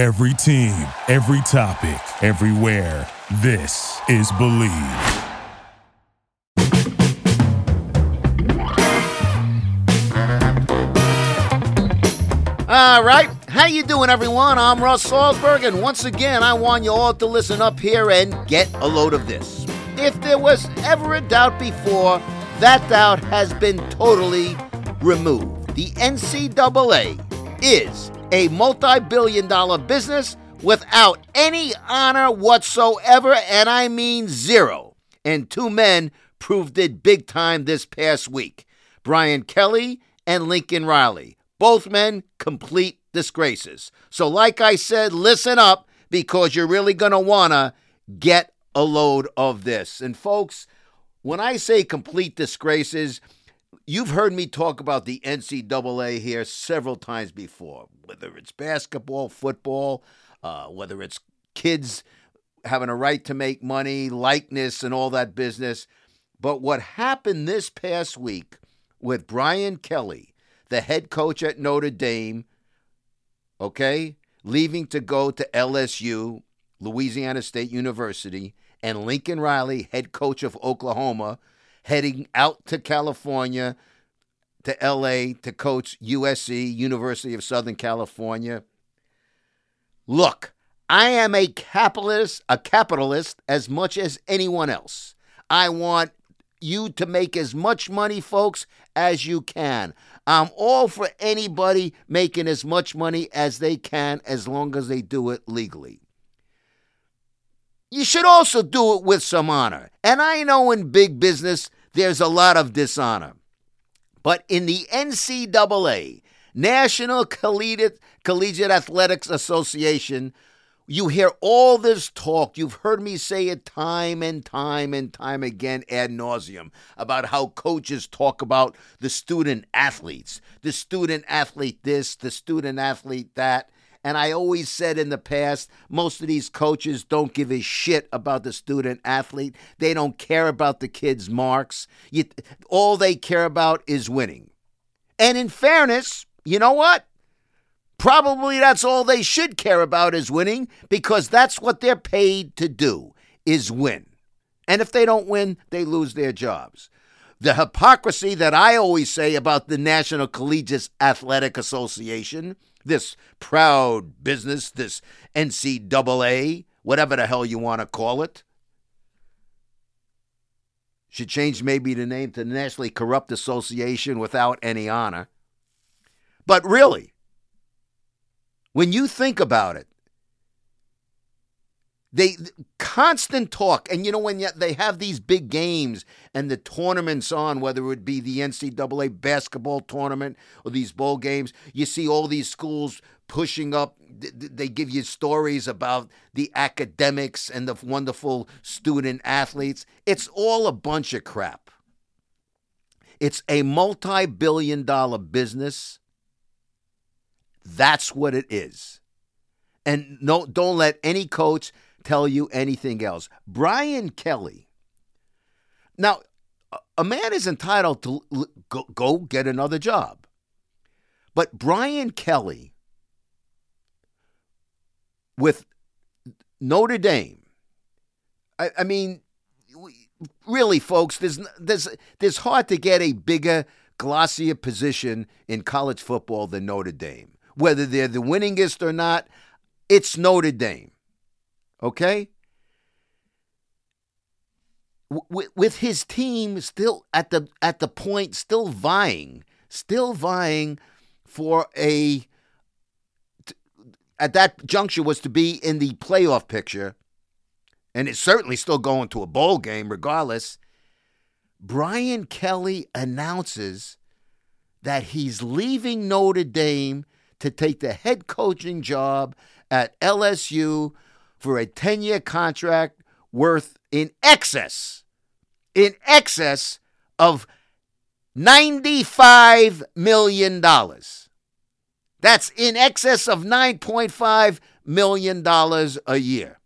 Every team, every topic, everywhere. This is Bleav. All right, how you doing, everyone? I'm Russ Salzberg, and once again, I want you all to listen up here and get a load of this. If there was ever a doubt before, that doubt has been totally removed. The NCAA is a multi-billion dollar business without any honor whatsoever, and I mean zero. And two men proved it big time this past week Brian Kelly and Lincoln Riley. Both men complete disgraces. So, like I said, listen up because you're really going to want to get a load of this. And, folks, when I say complete disgraces, you've heard me talk about the NCAA here several times before, whether it's basketball, football, uh, whether it's kids having a right to make money, likeness, and all that business. But what happened this past week with Brian Kelly, the head coach at Notre Dame, okay, leaving to go to LSU, Louisiana State University, and Lincoln Riley, head coach of Oklahoma, heading out to California, to LA to coach USC, University of Southern California. Look, I am a capitalist, a capitalist as much as anyone else. I want you to make as much money, folks, as you can. I'm all for anybody making as much money as they can as long as they do it legally. You should also do it with some honor. And I know in big business there's a lot of dishonor. But in the NCAA, National Collegiate, Collegiate Athletics Association, you hear all this talk. You've heard me say it time and time and time again ad nauseum about how coaches talk about the student athletes, the student athlete this, the student athlete that. And I always said in the past, most of these coaches don't give a shit about the student athlete. They don't care about the kid's marks. You, all they care about is winning. And in fairness, you know what? Probably that's all they should care about is winning because that's what they're paid to do is win. And if they don't win, they lose their jobs. The hypocrisy that I always say about the National Collegiate Athletic Association, this proud business, this NCAA, whatever the hell you want to call it, should change maybe the name to Nationally Corrupt Association without any honor. But really, when you think about it, they constant talk, and you know when they have these big games and the tournaments on, whether it be the NCAA basketball tournament or these bowl games, you see all these schools pushing up. They give you stories about the academics and the wonderful student athletes. It's all a bunch of crap. It's a multi billion dollar business that's what it is. And no, don't let any coach tell you anything else. Brian Kelly. Now, a man is entitled to go, get another job. But Brian Kelly with Notre Dame, I, I mean, really, folks, there's, there's, there's hard to get a bigger, glossier position in college football than Notre Dame whether they're the winningest or not, it's Notre Dame. Okay? W- with his team still at the at the point still vying, still vying for a at that juncture was to be in the playoff picture, and it's certainly still going to a bowl game regardless. Brian Kelly announces that he's leaving Notre Dame to take the head coaching job at LSU for a 10 year contract worth in excess, in excess of $95 million. That's in excess of $9.5 million a year.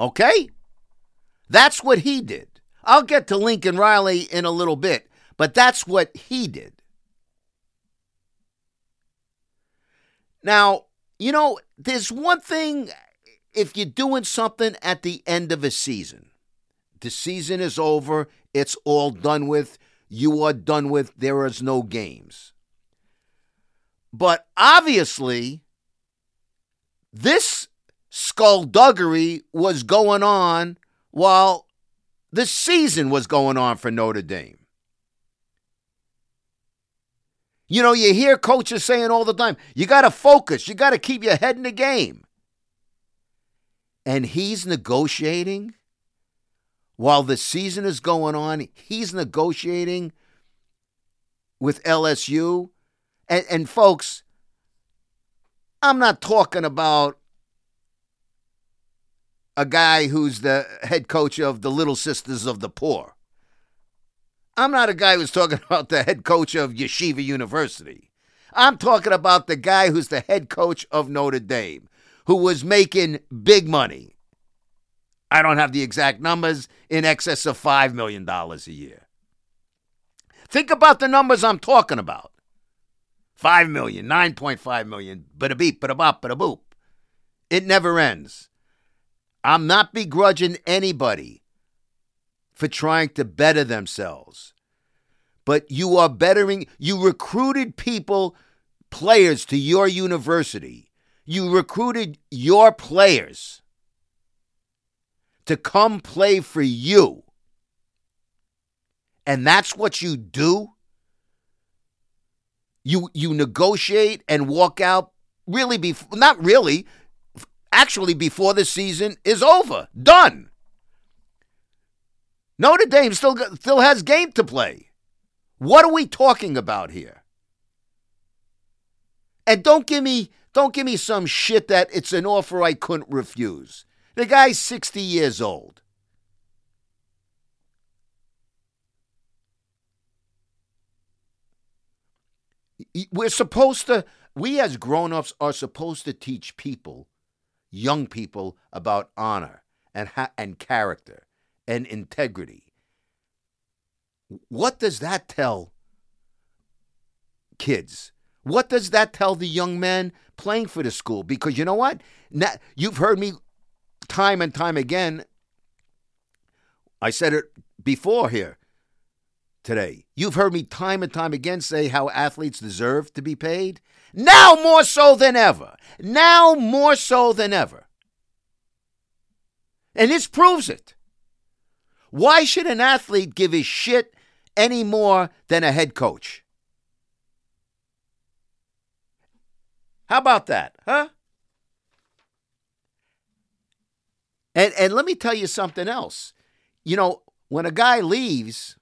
Okay? That's what he did. I'll get to Lincoln Riley in a little bit, but that's what he did. Now, You know, there's one thing if you're doing something at the end of a season, the season is over, it's all done with, you are done with, there is no games. But obviously, this skullduggery was going on while the season was going on for Notre Dame. You know, you hear coaches saying all the time, you got to focus, you got to keep your head in the game. And he's negotiating while the season is going on, he's negotiating with LSU. And, and folks, I'm not talking about a guy who's the head coach of the Little Sisters of the Poor. I'm not a guy who's talking about the head coach of Yeshiva University. I'm talking about the guy who's the head coach of Notre Dame, who was making big money. I don't have the exact numbers, in excess of $5 million a year. Think about the numbers I'm talking about 5 million, 9.5 million, bada beep, bada bop, bada boop. It never ends. I'm not begrudging anybody for trying to better themselves. But you are bettering, you recruited people, players to your university. You recruited your players to come play for you. And that's what you do. You you negotiate and walk out really before not really actually before the season is over. Done. Notre Dame still still has game to play. What are we talking about here? And don't give me don't give me some shit that it's an offer I couldn't refuse. The guy's 60 years old. We're supposed to, we as grown ups are supposed to teach people, young people, about honor and, ha- and character and integrity. What does that tell kids? What does that tell the young men playing for the school? Because you know what? Now, you've heard me time and time again. I said it before here today. You've heard me time and time again say how athletes deserve to be paid. Now more so than ever. Now more so than ever. And this proves it. Why should an athlete give a shit any more than a head coach? How about that, huh? And and let me tell you something else. You know, when a guy leaves,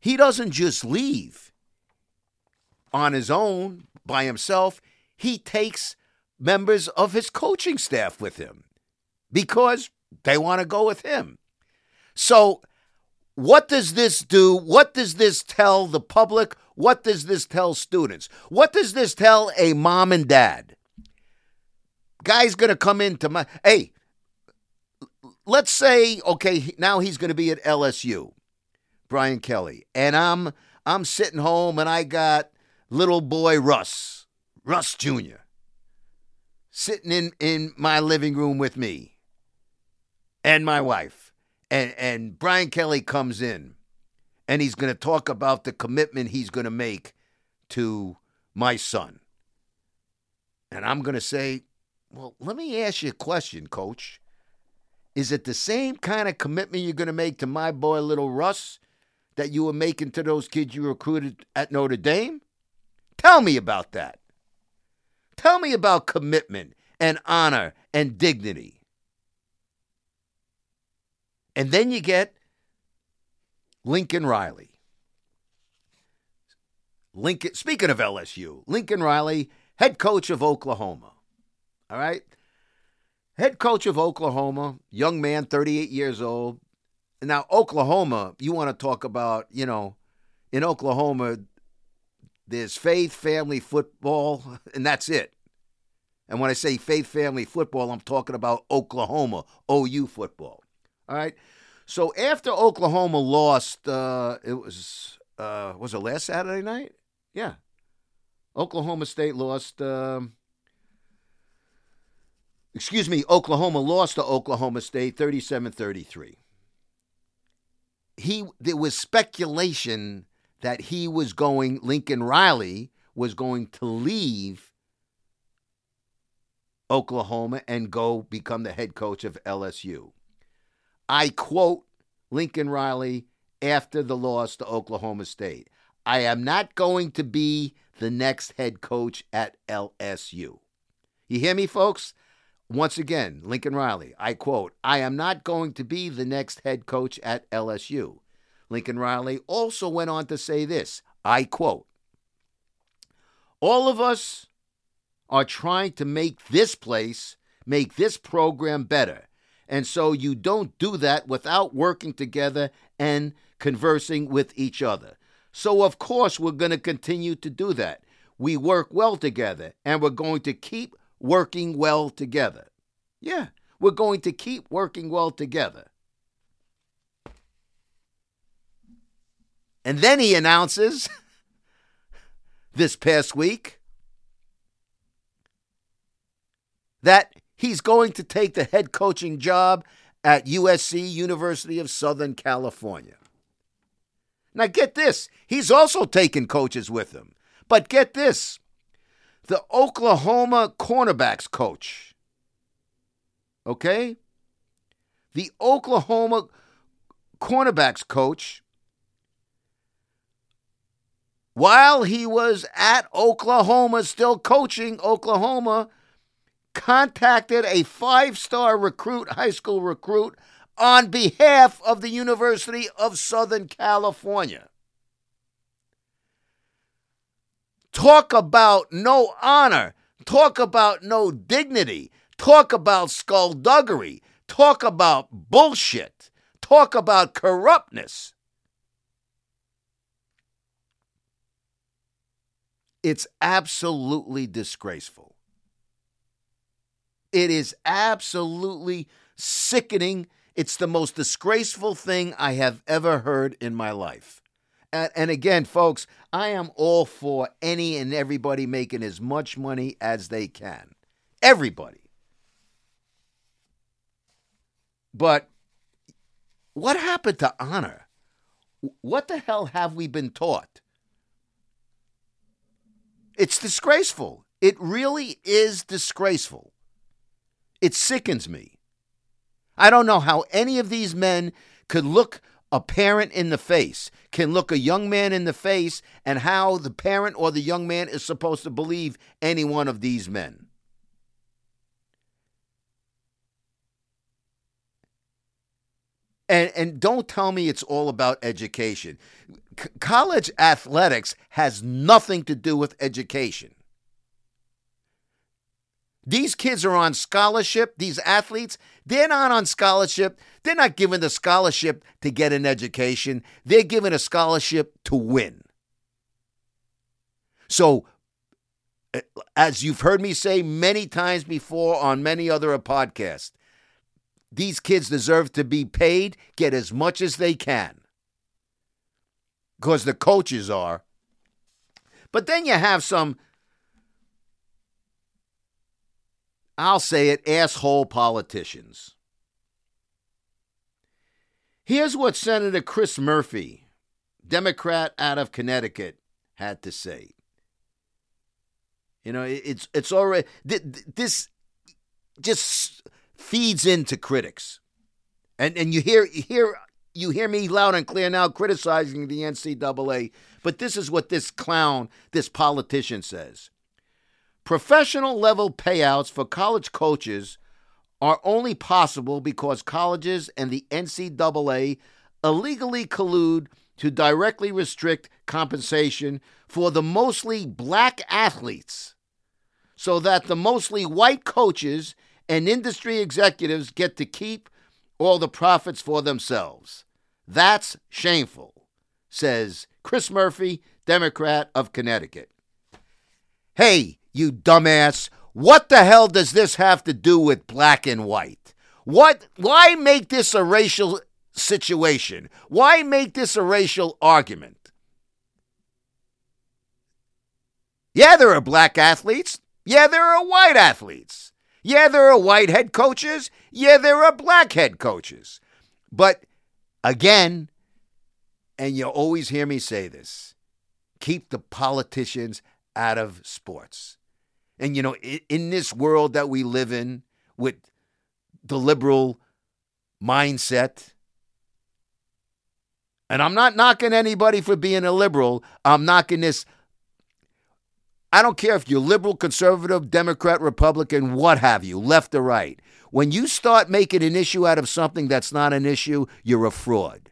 he doesn't just leave on his own by himself. He takes members of his coaching staff with him because they want to go with him. So, what does this do? What does this tell the public? What does this tell students? What does this tell a mom and dad? Guy's going to come into my. Hey, let's say, okay, now he's going to be at LSU, Brian Kelly, and I'm I'm sitting home and I got little boy Russ, Russ Jr. sitting in in my living room with me and my wife. And and Brian Kelly comes in and he's going to talk about the commitment he's going to make to my son. And I'm going to say, "Well, let me ask you a question, coach. Is it the same kind of commitment you're going to make to my boy little Russ that you were making to those kids you recruited at Notre Dame? Tell me about that. Tell me about commitment and honor and dignity. And then you get Lincoln Riley. Lincoln, speaking of LSU, Lincoln Riley, head coach of Oklahoma. All right? Head coach of Oklahoma, young man, 38 years old. Now, Oklahoma, you want to talk about, you know, in Oklahoma, there's faith, family, football, and that's it. And when I say faith, family, football, I'm talking about Oklahoma, OU football. All right. So after Oklahoma lost, uh, it was uh, was it last Saturday night? Yeah, Oklahoma State lost. Um, excuse me, Oklahoma lost to Oklahoma State 37 33. He, there was speculation that he was going, Lincoln Riley was going to leave Oklahoma and go become the head coach of LSU. I quote Lincoln Riley after the loss to Oklahoma State I am not going to be the next head coach at LSU. You hear me, folks? Once again, Lincoln Riley, I quote, I am not going to be the next head coach at LSU. Lincoln Riley also went on to say this I quote, All of us are trying to make this place, make this program better. And so you don't do that without working together and conversing with each other. So, of course, we're going to continue to do that. We work well together, and we're going to keep working well together. Yeah, we're going to keep working well together. And then he announces this past week that he's going to take the head coaching job at USC, University of Southern California. Now, get this. He's also taken coaches with him. But get this the Oklahoma cornerbacks coach. Okay? The Oklahoma cornerbacks coach, while he was at Oklahoma, still coaching Oklahoma, contacted a five star recruit, high school recruit, on behalf of the University of Southern California. Talk about no honor. Talk about no dignity. Talk about skullduggery. Talk about bullshit. Talk about corruptness. It's absolutely disgraceful. It is absolutely sickening it's the most disgraceful thing I have ever heard in my life. And, and, again, folks, I am all for any and everybody making as much money as they can. Everybody. But what happened to honor? What the hell have we been taught? It's disgraceful. It really is disgraceful. It sickens me. I don't know how any of these men could look a parent in the face, can look a young man in the face, and how the parent or the young man is supposed to believe any one of these men. And, and don't tell me it's all about education. C- college athletics has nothing to do with education. These kids are on scholarship, these athletes, they're not on scholarship. They're not given the scholarship to get an education. They're given a scholarship to win. So, eh, as you've heard me say many times before on many other podcasts, these kids deserve to be paid, get as much as they can. Because the coaches are. But then you have some I'll say it, asshole politicians. Here's what Senator Chris Murphy, Democrat out of Connecticut, had to say. You know, it's it's already this just feeds into critics, and and you hear you hear you hear me loud and clear now criticizing the NCAA, but this is what this clown, this politician says. Professional level payouts for college coaches are only possible because colleges and the NCAA illegally collude to directly restrict compensation for the mostly black athletes so that the mostly white coaches and industry executives get to keep all the profits for themselves. That's shameful, says Chris Murphy, Democrat of Connecticut. Hey, you dumbass. What the hell does this have to do with black and white? What why make this a racial situation? Why make this a racial argument? Yeah, there are black athletes. Yeah, there are white athletes. Yeah, there are white head coaches. Yeah, there are black head coaches. But again, and you always hear me say this keep the politicians out of sports. And, you know, in, in this world that we live in with the liberal mindset, and I'm not knocking anybody for being a liberal, I'm knocking this. I don't care if you're liberal, conservative, Democrat, Republican, what have you, left or right. When you start making an issue out of something that's not an issue, you're a fraud.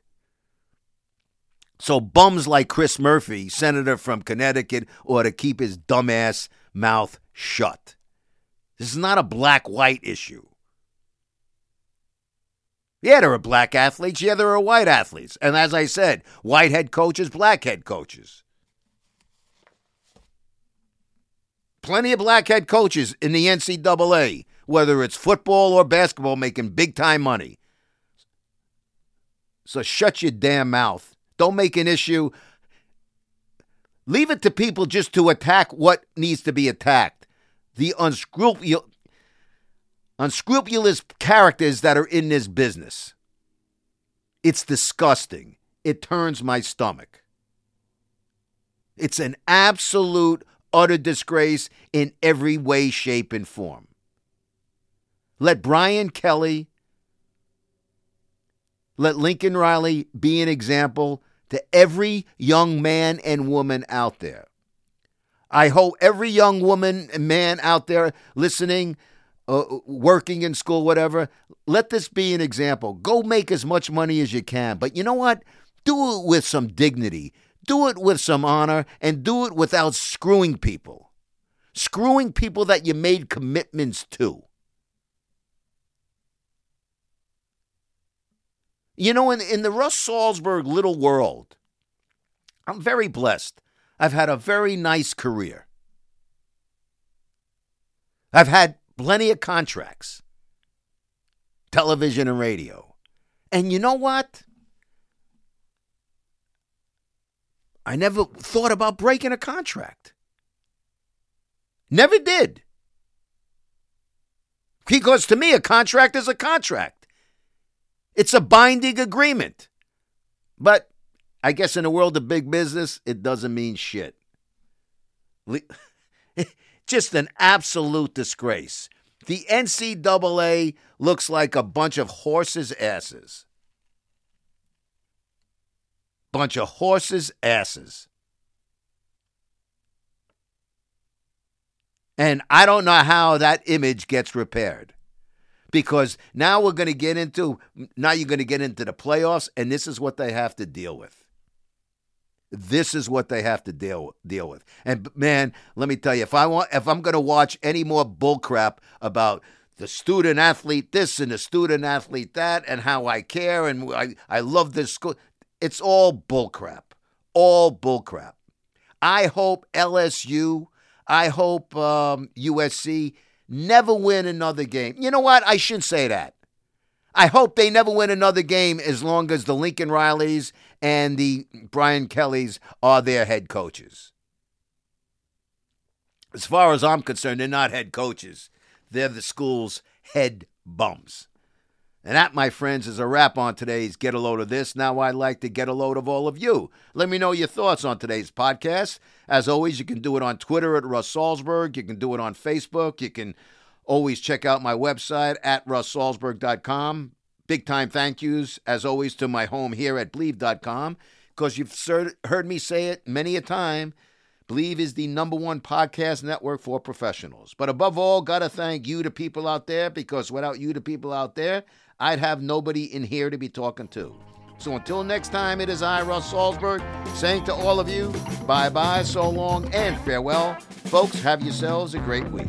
So bums like Chris Murphy, senator from Connecticut, ought to keep his dumbass mouth shut. This is not a black white issue. Yeah, there are black athletes. Yeah, there are white athletes. And as I said, white head coaches, black head coaches. Plenty of black head coaches in the NCAA, whether it's football or basketball, making big time money. So shut your damn mouth. Don't make an issue. Leave it to people just to attack what needs to be attacked. The unscrupulous, unscrupulous characters that are in this business. It's disgusting. It turns my stomach. It's an absolute, utter disgrace in every way, shape, and form. Let Brian Kelly, let Lincoln Riley be an example to every young man and woman out there. I hope every young woman and man out there listening, uh, working in school, whatever, let this be an example. Go make as much money as you can. But you know what? Do it with some dignity, do it with some honor, and do it without screwing people. Screwing people that you made commitments to. You know, in, in the Russ Salzberg little world, I'm very blessed. I've had a very nice career. I've had plenty of contracts, television and radio. And you know what? I never thought about breaking a contract. Never did. Because to me, a contract is a contract. It's a binding agreement. But I guess in the world of big business, it doesn't mean shit. Just an absolute disgrace. The NCAA looks like a bunch of horses' asses. Bunch of horses' asses. And I don't know how that image gets repaired because now we're going to get into now you're going to get into the playoffs and this is what they have to deal with. This is what they have to deal deal with. And man, let me tell you, if I want if I'm going to watch any more bullcrap about the student athlete this and the student athlete that and how I care and I, I love this school, it's all bullcrap. All bullcrap. I hope LSU, I hope um, USC never win another game. You know what? I shouldn't say that. I hope they never win another game as long as the Lincoln Rileys and the Brian Kellys are their head coaches. As far as I'm concerned, they're not head coaches. They're the school's head bums. And that, my friends, is a wrap on today's Get a Load of This. Now I'd like to get a load of all of you. Let me know your thoughts on today's podcast. As always, you can do it on Twitter at Russ Salzberg. You can do it on Facebook. You can always check out my website at russsalzberg.com. Big time thank yous, as always, to my home here at Bleav.com, because you've heard me say it many a time. Bleav is the number one podcast network for professionals. But above all, got to thank you, the people out there, because without you, the people out there, I'd have nobody in here to be talking to. So until next time, it is I, Russ Salzberg, saying to all of you, bye bye, so long, and farewell. Folks, have yourselves a great week.